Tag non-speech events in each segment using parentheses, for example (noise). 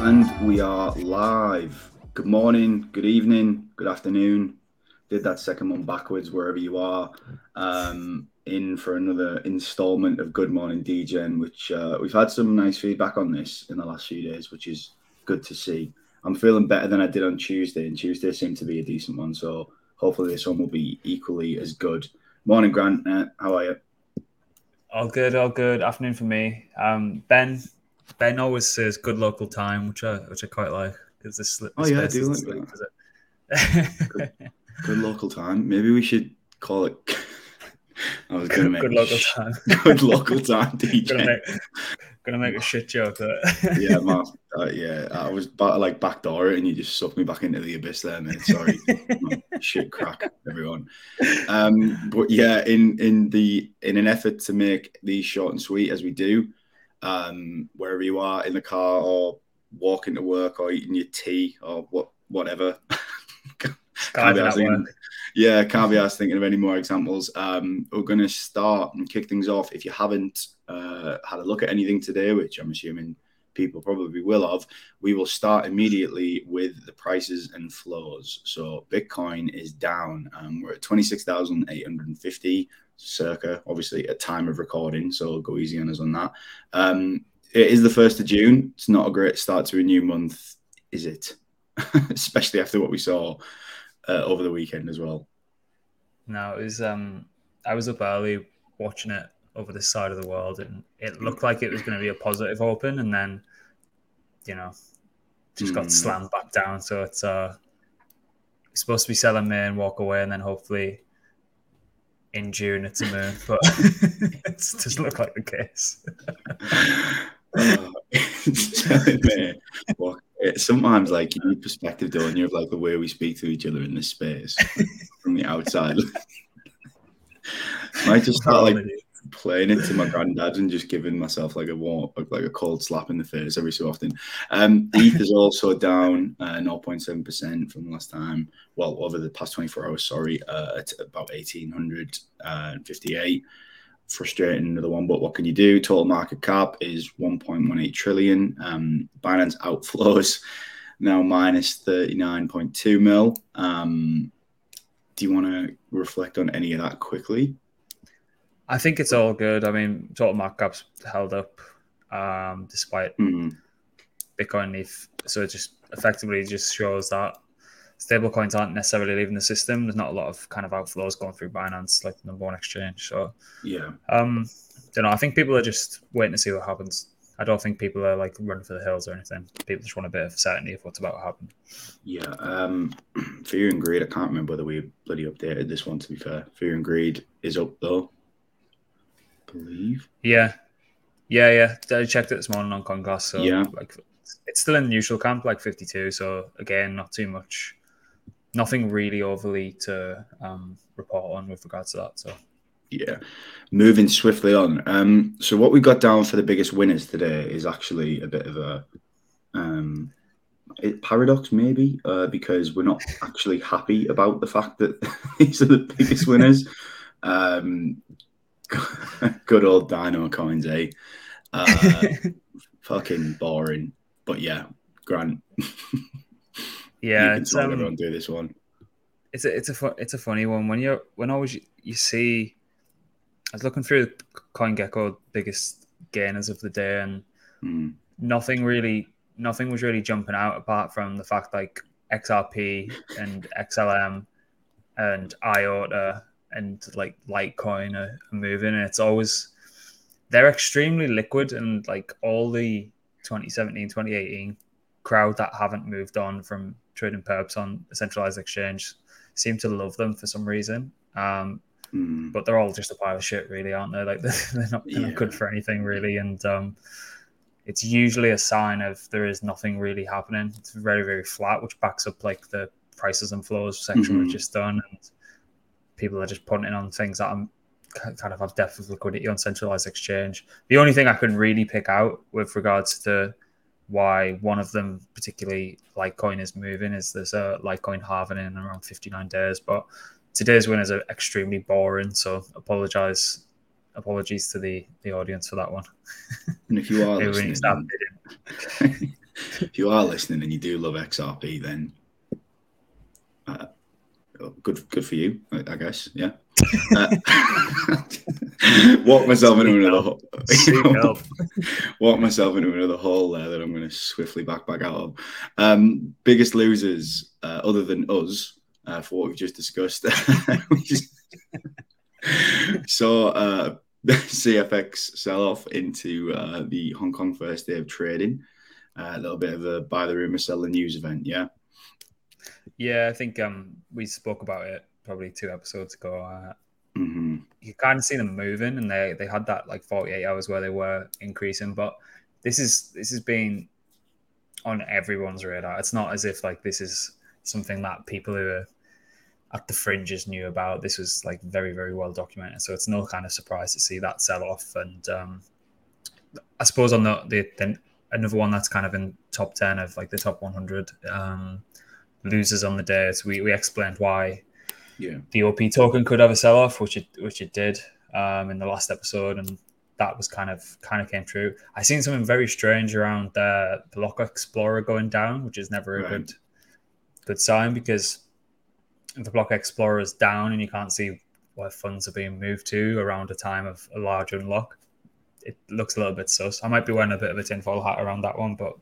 And we are live. Good morning, good evening, good afternoon. Did that second one backwards wherever you are. Um, in for another installment of Good Morning Degen, which uh, we've had some nice feedback on this in the last few days, which is good to see. I'm feeling better than I did on Tuesday, and Tuesday seemed to be a decent one. So hopefully this one will be equally as good. Morning, Grant. Uh, how are you? All good, all good. Afternoon for me. Um, ben, Ben always says good local time, which I which I quite like. Because the slip. Oh yeah, I do like sleep, that. good, good local time. Maybe we should call it. (laughs) I was going to make good local (laughs) time. good local time DJ. (laughs) gonna, make, gonna make a shit joke. (laughs) yeah, man. Uh, yeah, I was about to like backdoor it, and you just sucked me back into the abyss there, mate. Sorry, (laughs) shit crack, everyone. Um, but yeah, in in the in an effort to make these short and sweet as we do, um, wherever you are in the car or walking to work or eating your tea or what whatever. Can't be thinking, yeah, can't be asked thinking of any more examples. Um, we're going to start and kick things off. If you haven't uh, had a look at anything today, which I'm assuming people probably will have, we will start immediately with the prices and flows. So Bitcoin is down. Um, we're at 26,850 circa, obviously at time of recording. So go easy on us on that. Um, it is the first of June. It's not a great start to a new month, is it? (laughs) Especially after what we saw uh, over the weekend as well. No, it was. Um, I was up early watching it over this side of the world, and it looked like it was going to be a positive open, and then, you know, just got mm. slammed back down. So it's uh, it's supposed to be selling May and walk away, and then hopefully in June it's a moon, (laughs) but it doesn't look like the case. (laughs) uh, (laughs) sometimes like you need perspective, don't you, of like the way we speak to each other in this space from the outside. (laughs) I just start like playing it to my granddad and just giving myself like a warm, like a cold slap in the face every so often. Um, ETH is also down uh, 0.7% from last time. Well, over the past 24 hours, sorry, uh, at about 1858. Frustrating another one, but what can you do? Total market cap is 1.18 trillion. Um, Binance outflows (laughs) now minus 39.2 mil. Um, do you want to reflect on any of that quickly? I think it's all good. I mean, total markups held up um, despite mm. Bitcoin ETH. So it just effectively just shows that stable coins aren't necessarily leaving the system. There's not a lot of kind of outflows going through Binance, like the number one exchange. So yeah, um, don't know. I think people are just waiting to see what happens. I don't think people are like running for the hills or anything. People just want a bit of certainty of what's about to happen. Yeah. Um, (clears throat) Fear and Greed. I can't remember whether we bloody updated this one. To be fair, Fear and Greed is up though believe. Yeah, yeah, yeah. I checked it this morning on Congas. So yeah, like it's still in the neutral camp, like fifty-two. So again, not too much, nothing really overly to um, report on with regards to that. So yeah, moving swiftly on. Um, so what we got down for the biggest winners today is actually a bit of a um, paradox, maybe, uh, because we're not actually happy about the fact that (laughs) these are the biggest winners. (laughs) Um, (laughs) Good old Dino coins, eh? Uh, fucking boring. But yeah, Grant. Yeah, it's, um, everyone do this one. It's a it's a fu- it's a funny one when you're when always you, you see. I was looking through CoinGecko biggest gainers of the day, and mm. nothing really nothing was really jumping out apart from the fact like XRP and XLM and IOTA and like Litecoin are, are moving, and it's always they're extremely liquid, and like all the 2017, 2018 crowd that haven't moved on from trading perps on a centralized exchange seem to love them for some reason. Um, mm. But they're all just a pile of shit, really, aren't they? (laughs) Like they're, they're not, they're yeah. not good for anything, really. And um, it's usually a sign of there is nothing really happening. It's very, very flat, which backs up like the prices and flows section mm-hmm. we've just done. And people are just punting on things that I'm kind of have depth of liquidity on centralized exchange. The only thing I can really pick out with regards to why one of them, particularly Litecoin, is moving is there's a Litecoin halving in around 59 days. But today's winners are extremely boring, so apologize apologies to the the audience for that one. And if you are (laughs) listening, (laughs) if you are listening and you do love XRP, then uh, good good for you, I, guess. Yeah. Uh, (laughs) walk myself into another hole. (laughs) walk myself into another hole there that I'm going to swiftly back back out of. Um, biggest losers, uh, other than us, uh, for what we've just discussed. (laughs) so uh, CFX sell off into uh, the Hong Kong first day of trading. Uh, a little bit of a buy the rumor, sell the news event. Yeah. Yeah, I think um, we spoke about it probably two episodes ago. Uh, mm-hmm. You kind of see them moving, and they they had that like forty eight hours where they were increasing, but this is this has been on everyone's radar. It's not as if like this is something that people who are at the fringes knew about. This was like very very well documented, so it's no kind of surprise to see that sell off. And um, I suppose on the, the, the another one that's kind of in top ten of like the top one hundred. Um, losers on the day. So we, we explained why yeah. the OP token could have a sell off, which it which it did um, in the last episode, and that was kind of kind of came true. I seen something very strange around the Block Explorer going down, which is never a right. good good sign because the Block Explorer is down and you can't see where funds are being moved to around a time of a large unlock, it looks a little bit sus. I might be wearing a bit of a tinfoil hat around that one, but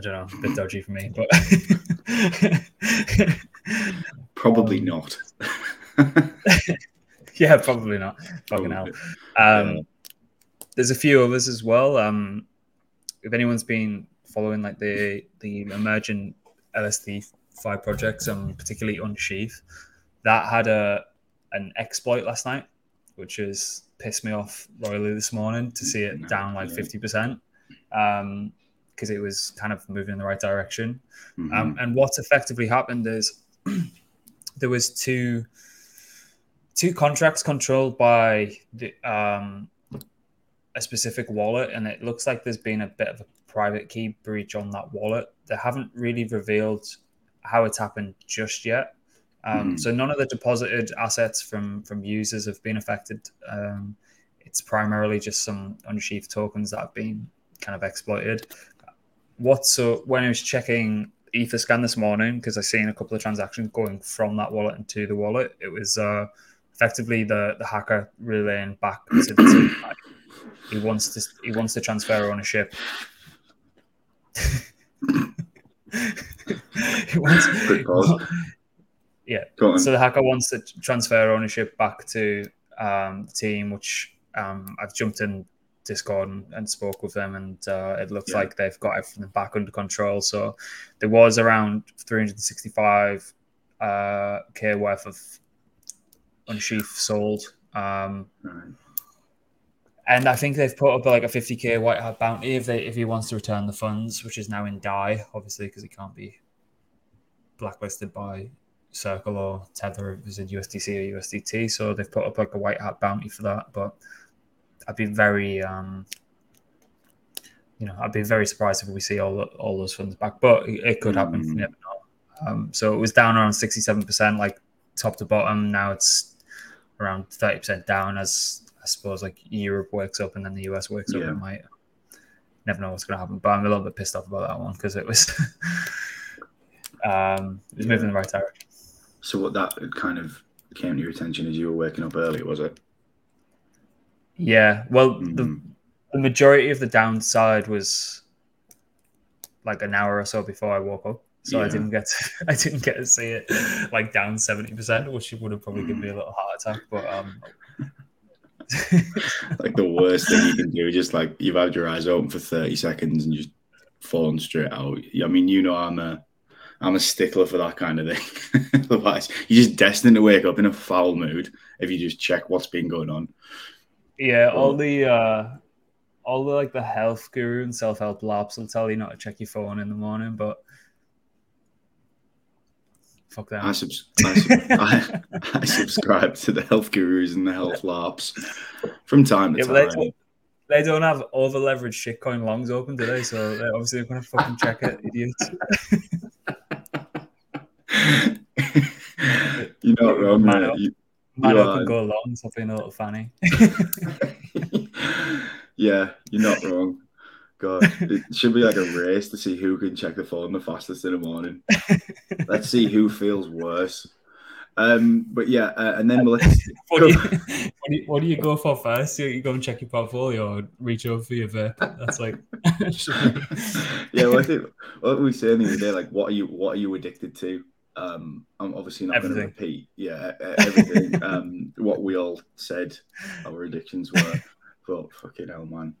I don't know, a bit dodgy for me, but (laughs) probably um, not. (laughs) yeah, probably not. Fucking hell. Um, yeah. There's a few others as well. Um, if anyone's been following like the the emerging LSD five projects, um, particularly unshETH, that had a an exploit last night, which has pissed me off royally this morning to see it down like fifty percent. Um, because it was kind of moving in the right direction. Mm-hmm. Um, and what effectively happened is (clears throat) there was two two contracts controlled by the, um, a specific wallet, and it looks like there's been a bit of a private key breach on that wallet. They haven't really revealed how it's happened just yet. Um, mm. So none of the deposited assets from from users have been affected. Um, it's primarily just some unsheathed tokens that have been kind of exploited what so when I was checking Etherscan this morning because I seen a couple of transactions going from that wallet into the wallet, it was uh, effectively the the hacker relaying back to the team. Like, he wants to he wants to transfer ownership. (laughs) he wants, yeah. So the hacker wants to transfer ownership back to um, the team, which um, I've jumped in Discord and, and spoke with them, and uh, it looks yeah. like they've got everything back under control. So there was around 365 uh, k worth of unshETH sold. Um, right. And I think they've put up like a 50k white hat bounty if they if he wants to return the funds, which is now in DAI, obviously because it can't be blacklisted by Circle or Tether if it's in USDC or USDT. So they've put up like a white hat bounty for that, but I'd be very, um, you know, I'd be very surprised if we see all all those funds back. But it, could happen. Mm. never know. Um, so it was down around sixty-seven percent, like top to bottom. Now it's around thirty percent down, as I suppose like Europe wakes up and then the US wakes yeah. up. And might never know what's going to happen. But I'm a little bit pissed off about that one because it was (laughs) um, it was yeah. moving in the right direction. So what that kind of came to your attention as you were waking up early, was it? Yeah, well, mm-hmm. the, the majority of the downside was like an hour or so before I woke up, so yeah. I didn't get to, (laughs) I didn't get to see it like down seventy percent, which would have probably given me a little heart attack. But um, (laughs) like the worst thing you can do, just like you've had your eyes open for thirty seconds and just fallen straight out. I mean, you know, I'm a I'm a stickler for that kind of thing. (laughs) Otherwise, you're just destined to wake up in a foul mood if you just check what's been going on. Yeah, all the uh all the like the health guru and self help labs will tell you not to check your phone in the morning, but fuck that. I, subs- I, sub- (laughs) I, I, subscribe to the health gurus and the health labs from time to yeah, time. They don't, they don't have over leveraged shitcoin longs open, do they? So they're obviously going to fucking check it, (laughs) idiots. You're not wrong, man. You, Man up and go along, something a little funny. (laughs) yeah, you're not wrong. God, (laughs) it should be like a race to see who can check the phone the fastest in the morning. Let's see who feels worse. Um, but yeah, uh, and then let's. (laughs) what, do you, what, do you, what, do you, go for first? You, you go and check your portfolio or reach over for your vape. That's like. yeah, well, I think what we saying the other day, like, what are you, what are you addicted to? Um, I'm obviously not going to repeat, yeah, everything. um, (laughs) what we all said our addictions were, but fucking hell, man.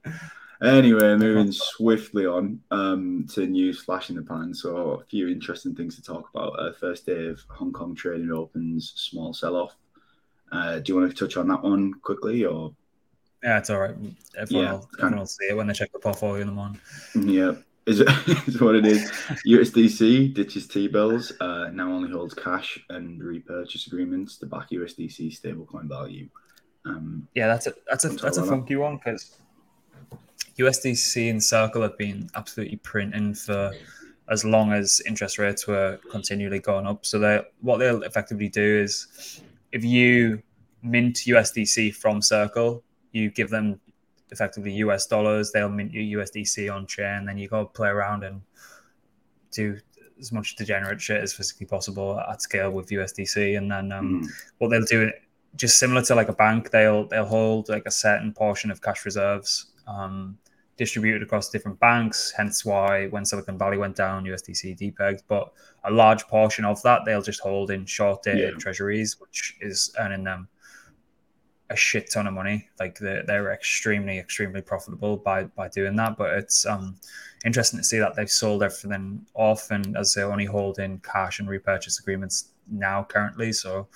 Anyway, moving (laughs) swiftly on um, to news flash in the pan. So a few interesting things to talk about. Uh, first day of Hong Kong trading opens, small sell-off. Uh, do you want to touch on that one quickly, or? Yeah, it's all right. Everyone, yeah, will, everyone will see it when they check the portfolio in the morning. Yeah, is it (laughs) is what it is. USDC ditches T bills. Uh, now only holds cash and repurchase agreements to back USDC stablecoin value. Um, yeah, that's a that's a that's a funky one because USDC and Circle have been absolutely printing for as long as interest rates were continually going up. So they what they'll effectively do is if you mint USDC from Circle, you give them effectively US dollars, they'll mint you USDC on chain, then you go play around and do as much degenerate shit as physically possible at scale with USDC. And then um, mm. what they'll do just similar to like a bank, they'll they'll hold like a certain portion of cash reserves um, distributed across different banks. Hence why when Silicon Valley went down, USDC depegged. But a large portion of that they'll just hold in short dated yeah. treasuries, which is earning them a shit ton of money. Like they're, they're extremely, extremely profitable by by doing that. But it's um interesting to see that they've sold everything off and as they only hold in cash and repurchase agreements now currently. So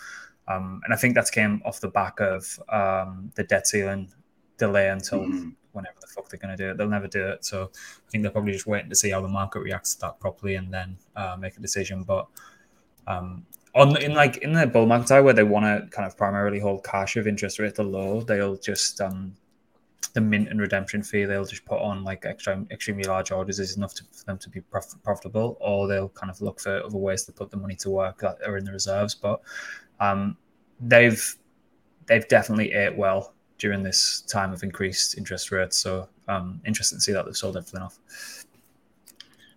um and I think that's came off the back of um the debt ceiling delay until mm-hmm whenever the fuck they're going to do it. They'll never do it. So I think they're probably just waiting to see how the market reacts to that properly and then uh, make a decision. But um, on in like in the bull market where they want to kind of primarily hold cash if interest rates are low, they'll just um, the mint and redemption fee they'll just put on like extra extremely large orders is enough to, for them to be prof- profitable, or they'll kind of look for other ways to put the money to work that are in the reserves. But um, they've they've definitely ate well during this time of increased interest rates. So um, interesting to see that they've sold everything off.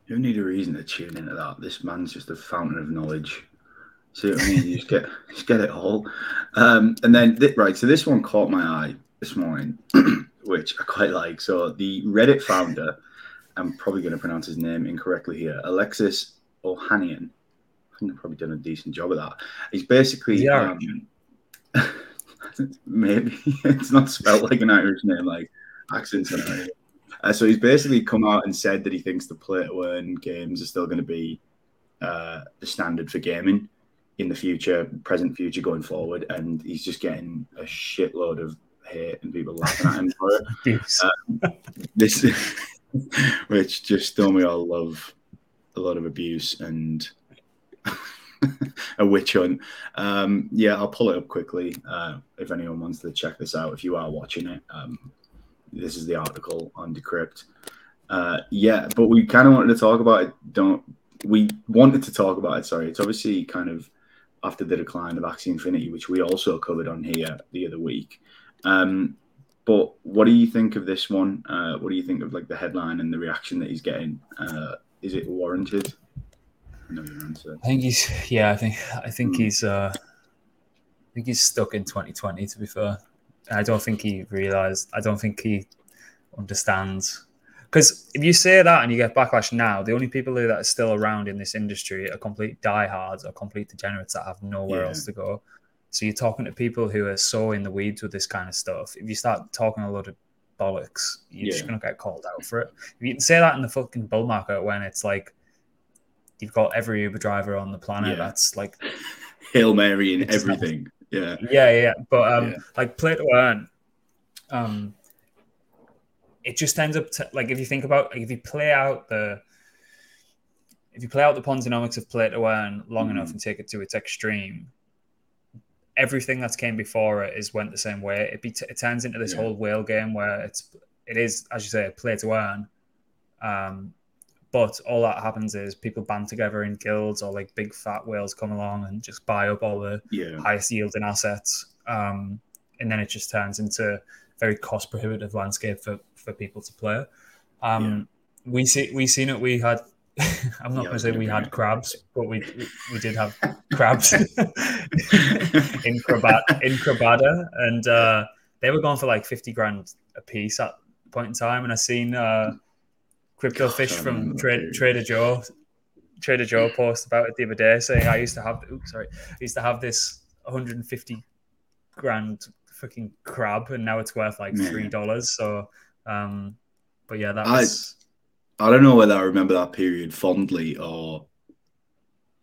You need a reason to tune into that. This man's just a fountain of knowledge. See what I mean? You just get (laughs) just get it all. Um, and then th- right, so this one caught my eye this morning, (clears throat) which I quite like. So the Reddit founder, I'm probably going to pronounce his name incorrectly here, Alexis Ohanian. I think I've probably done a decent job of that. He's basically yeah. Um, (laughs) maybe (laughs) it's not spelled like an Irish name, like accents uh, so he's basically come out and said that he thinks the play to earn games are still going to be uh, the standard for gaming in the future, present future, going forward, and he's just getting a shitload of hate and people laughing at him for it. (laughs) um, this, (laughs) which just don't we all love a lot of abuse and (laughs) a witch hunt. Um, yeah, I'll pull it up quickly uh, if anyone wants to check this out. If you are watching it, um, this is the article on Decrypt. Uh, yeah, but we kind of wanted to talk about it. Don't we wanted to talk about it? Sorry, it's obviously kind of after the decline of Axie Infinity, which we also covered on here the other week. Um, but what do you think of this one? Uh, what do you think of like the headline and the reaction that he's getting? Uh, is it warranted? know your answer. I think he's yeah. I think I think mm. he's uh, I think he's stuck in 2020. To be fair, I don't think he realized. I don't think he understands. Because if you say that and you get backlash now, the only people that are still around in this industry are complete diehards or complete degenerates that have nowhere yeah. else to go. So you're talking to people who are so in the weeds with this kind of stuff. If you start talking a lot of bollocks, you're yeah. just gonna get called out for it. If you can say that in the fucking bull market when it's like you've got every Uber driver on the planet. Yeah. That's like (laughs) Hail Mary and everything. Yeah. Yeah, yeah. But um yeah. like play to earn, um it just ends up to, like if you think about like, if you play out the if you play out the Ponzinomics of play to earn long mm. enough and take it to its extreme, everything that's came before it is went the same way. It be t- it turns into this yeah. whole whale game where it's it is as you say play to earn, um, but all that happens is people band together in guilds or like big fat whales come along and just buy up all the yeah. highest yielding assets. um, and then it just turns into a very cost prohibitive landscape for for people to play. Um, yeah. We see we seen it. We had. (laughs) I'm not yeah, going to say we had crabs, but we, we, did have crabs (laughs) in Crabada, in Crabada, and uh, they were going for like 50 grand a piece at point in time. And I seen uh, Crypto Fish from Tra- Trader Joe Trader Joe post about it the other day, saying I used to have, oops, sorry, I used to have this 150 grand fucking crab, and now it's worth like three dollars. So, um, but yeah, that's. I, I don't know whether I remember that period fondly or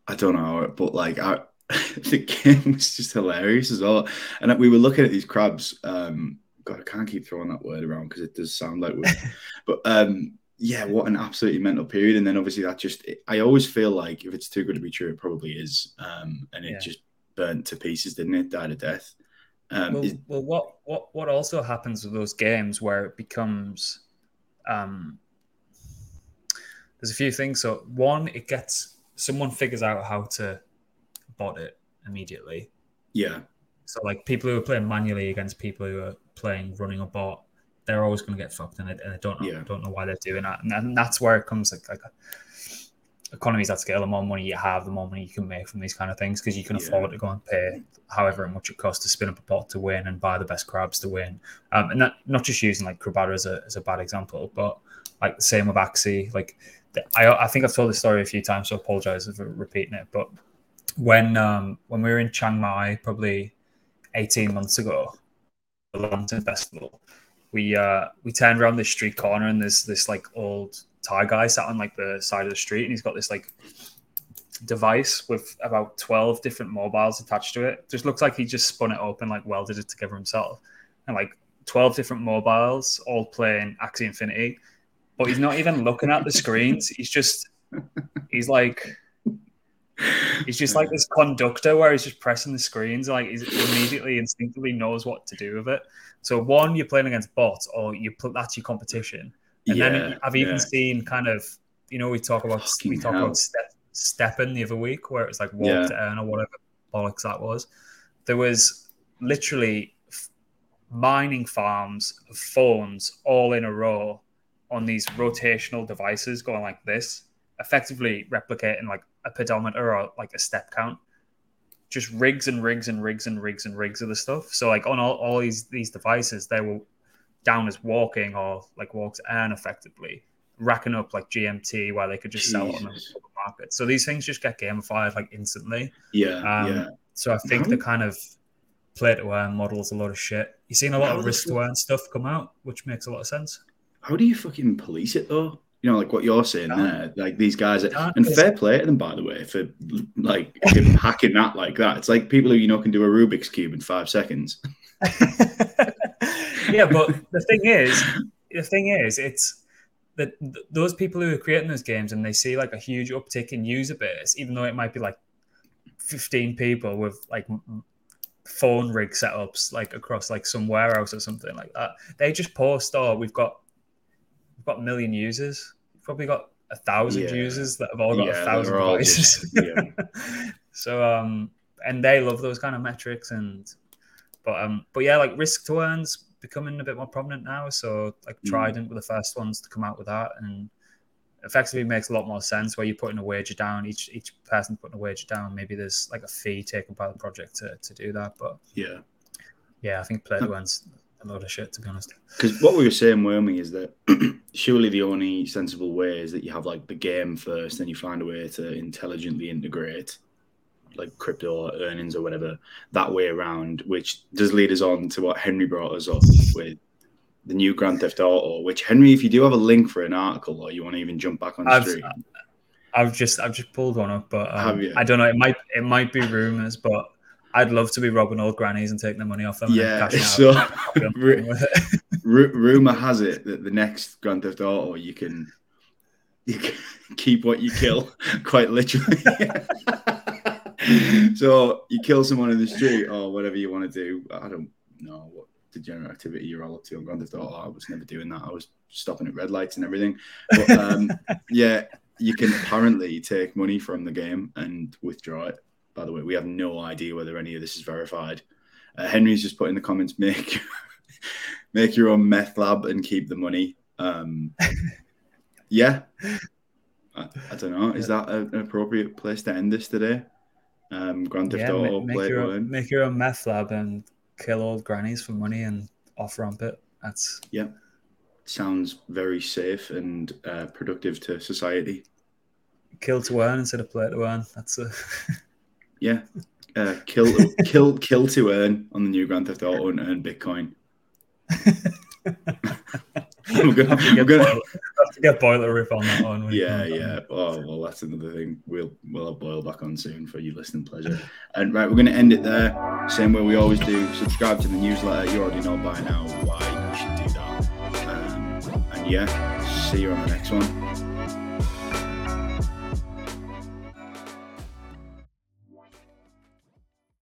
I don't know, but like I, (laughs) the game was just hilarious as well. And we were looking at these crabs. Um, God, I can't keep throwing that word around because it does sound like, (laughs) but um, yeah, what an absolutely mental period. And then obviously that just, I always feel like if it's too good to be true, it probably is. Um, and it yeah. just burnt to pieces, didn't it? Died a death. Um, well, is... well, what, what, what also happens with those games where it becomes, um, there's a few things. So one, it gets, someone figures out how to bot it immediately. Yeah. So like people who are playing manually against people who are playing running a bot they're always going to get fucked, and I, and I don't know, yeah. don't know why they're doing that, and, and that's where it comes like, like economies at scale. The more money you have, the more money you can make from these kind of things because you can yeah. afford to go and pay however much it costs to spin up a pot to win and buy the best crabs to win. Um, and not not just using like Crabada as a as a bad example, but like the same with Axie. Like I I think I've told this story a few times, so I apologize for repeating it. But when um when we were in Chiang Mai, probably eighteen months ago, the Lantern Festival we uh we turned around this street corner and there's this like old Thai guy sat on like the side of the street and he's got this like device with about 12 different mobiles attached to it. Just looks like he just spun it open, like welded it together himself. And like 12 different mobiles all playing Axie Infinity. But he's not even looking at the screens. He's just he's like he's just like this conductor where he's just pressing the screens, like he immediately instinctively knows what to do with it. So one, you're playing against bots, or you put that's your competition. And yeah, then I've even yeah. seen kind of, you know, we talk about Fucking we talk hell. about step STEPN the other week where it was like walk to earn or whatever bollocks that was. There was literally mining farms of phones all in a row on these rotational devices going like this, effectively replicating like a pedometer or like a step count just rigs and rigs and rigs and rigs and rigs of the stuff. So like on all, all these these devices, they will down as walking or like walks and effectively racking up like GMT where they could just Jesus. sell on the market. So these things just get gamified like instantly. Yeah. Um, yeah. So I think the kind of play to earn model is a lot of shit. You've seen a lot How of risk to earn stuff come out, which makes a lot of sense. How do you fucking police it though? you know, like what you're saying there, like these guys, are, and fair play to them, by the way, for like (laughs) hacking that like that. It's like people who you know can do a Rubik's cube in five seconds. (laughs) yeah, but the thing is, the thing is, it's that those people who are creating those games and they see like a huge uptick in user base, even though it might be like 15 people with like phone rig setups like across like some warehouse or something like that. They just post, "Oh, we've got we've got a million users We've probably got a thousand yeah. users that have all got yeah, a thousand devices. Yeah. (laughs) so um, and they love those kind of metrics and but um, but yeah, like risk to earns becoming a bit more prominent now. So like mm. Trident were the first ones to come out with that and effectively makes a lot more sense where you're putting a wager down each each person putting a wager down maybe there's like a fee taken by the project to, to do that but yeah yeah i think play to earns a lot of shit, to be honest. Because what we were saying, Wormy, is that (clears throat) surely the only sensible way is that you have like the game first, then you find a way to intelligently integrate like crypto earnings or whatever that way around, which does lead us on to what Henry brought us up with the new Grand Theft Auto. Which Henry, if you do have a link for an article or you want to even jump back on the I've. I've just I've just pulled one up, but um, I don't know. It might it might be rumors, but I'd love to be robbing old grannies and taking the money off them. Yeah, so (laughs) (laughs) rumor has it that the next Grand Theft Auto you can you can (laughs) keep what you kill, quite literally. (laughs) so you kill someone in the street or whatever you want to do. I don't know what degenerate activity you're all up to on Grand Theft Auto. I was never doing that. I was stopping at red lights and everything. But um, (laughs) yeah, you can apparently take money from the game and withdraw it by the way. We have no idea whether any of this is verified. Uh, Henry's just put in the comments, make (laughs) make your own meth lab and keep the money. Um, yeah, I, I, don't know. Is that a, an appropriate place to end this today? Um, Grand Theft yeah, Auto, make, make, your own, make your own meth lab and kill old grannies for money and off ramp it. That's yeah, sounds very safe and uh, productive to society. Kill to earn instead of play to earn. That's a (laughs) yeah. Uh, kill, kill, kill to earn on the new Grand Theft Auto and earn Bitcoin. (laughs) (laughs) I'm gonna, I'm gonna (laughs) to boiler rip on that one. Yeah, yeah. Oh well, that's another thing. We'll we'll have boil back on soon for you listening pleasure. And right, we're gonna end it there. Same way we always do. Subscribe to the newsletter. You already know by now why you should do that. Um, and yeah, see you on the next one.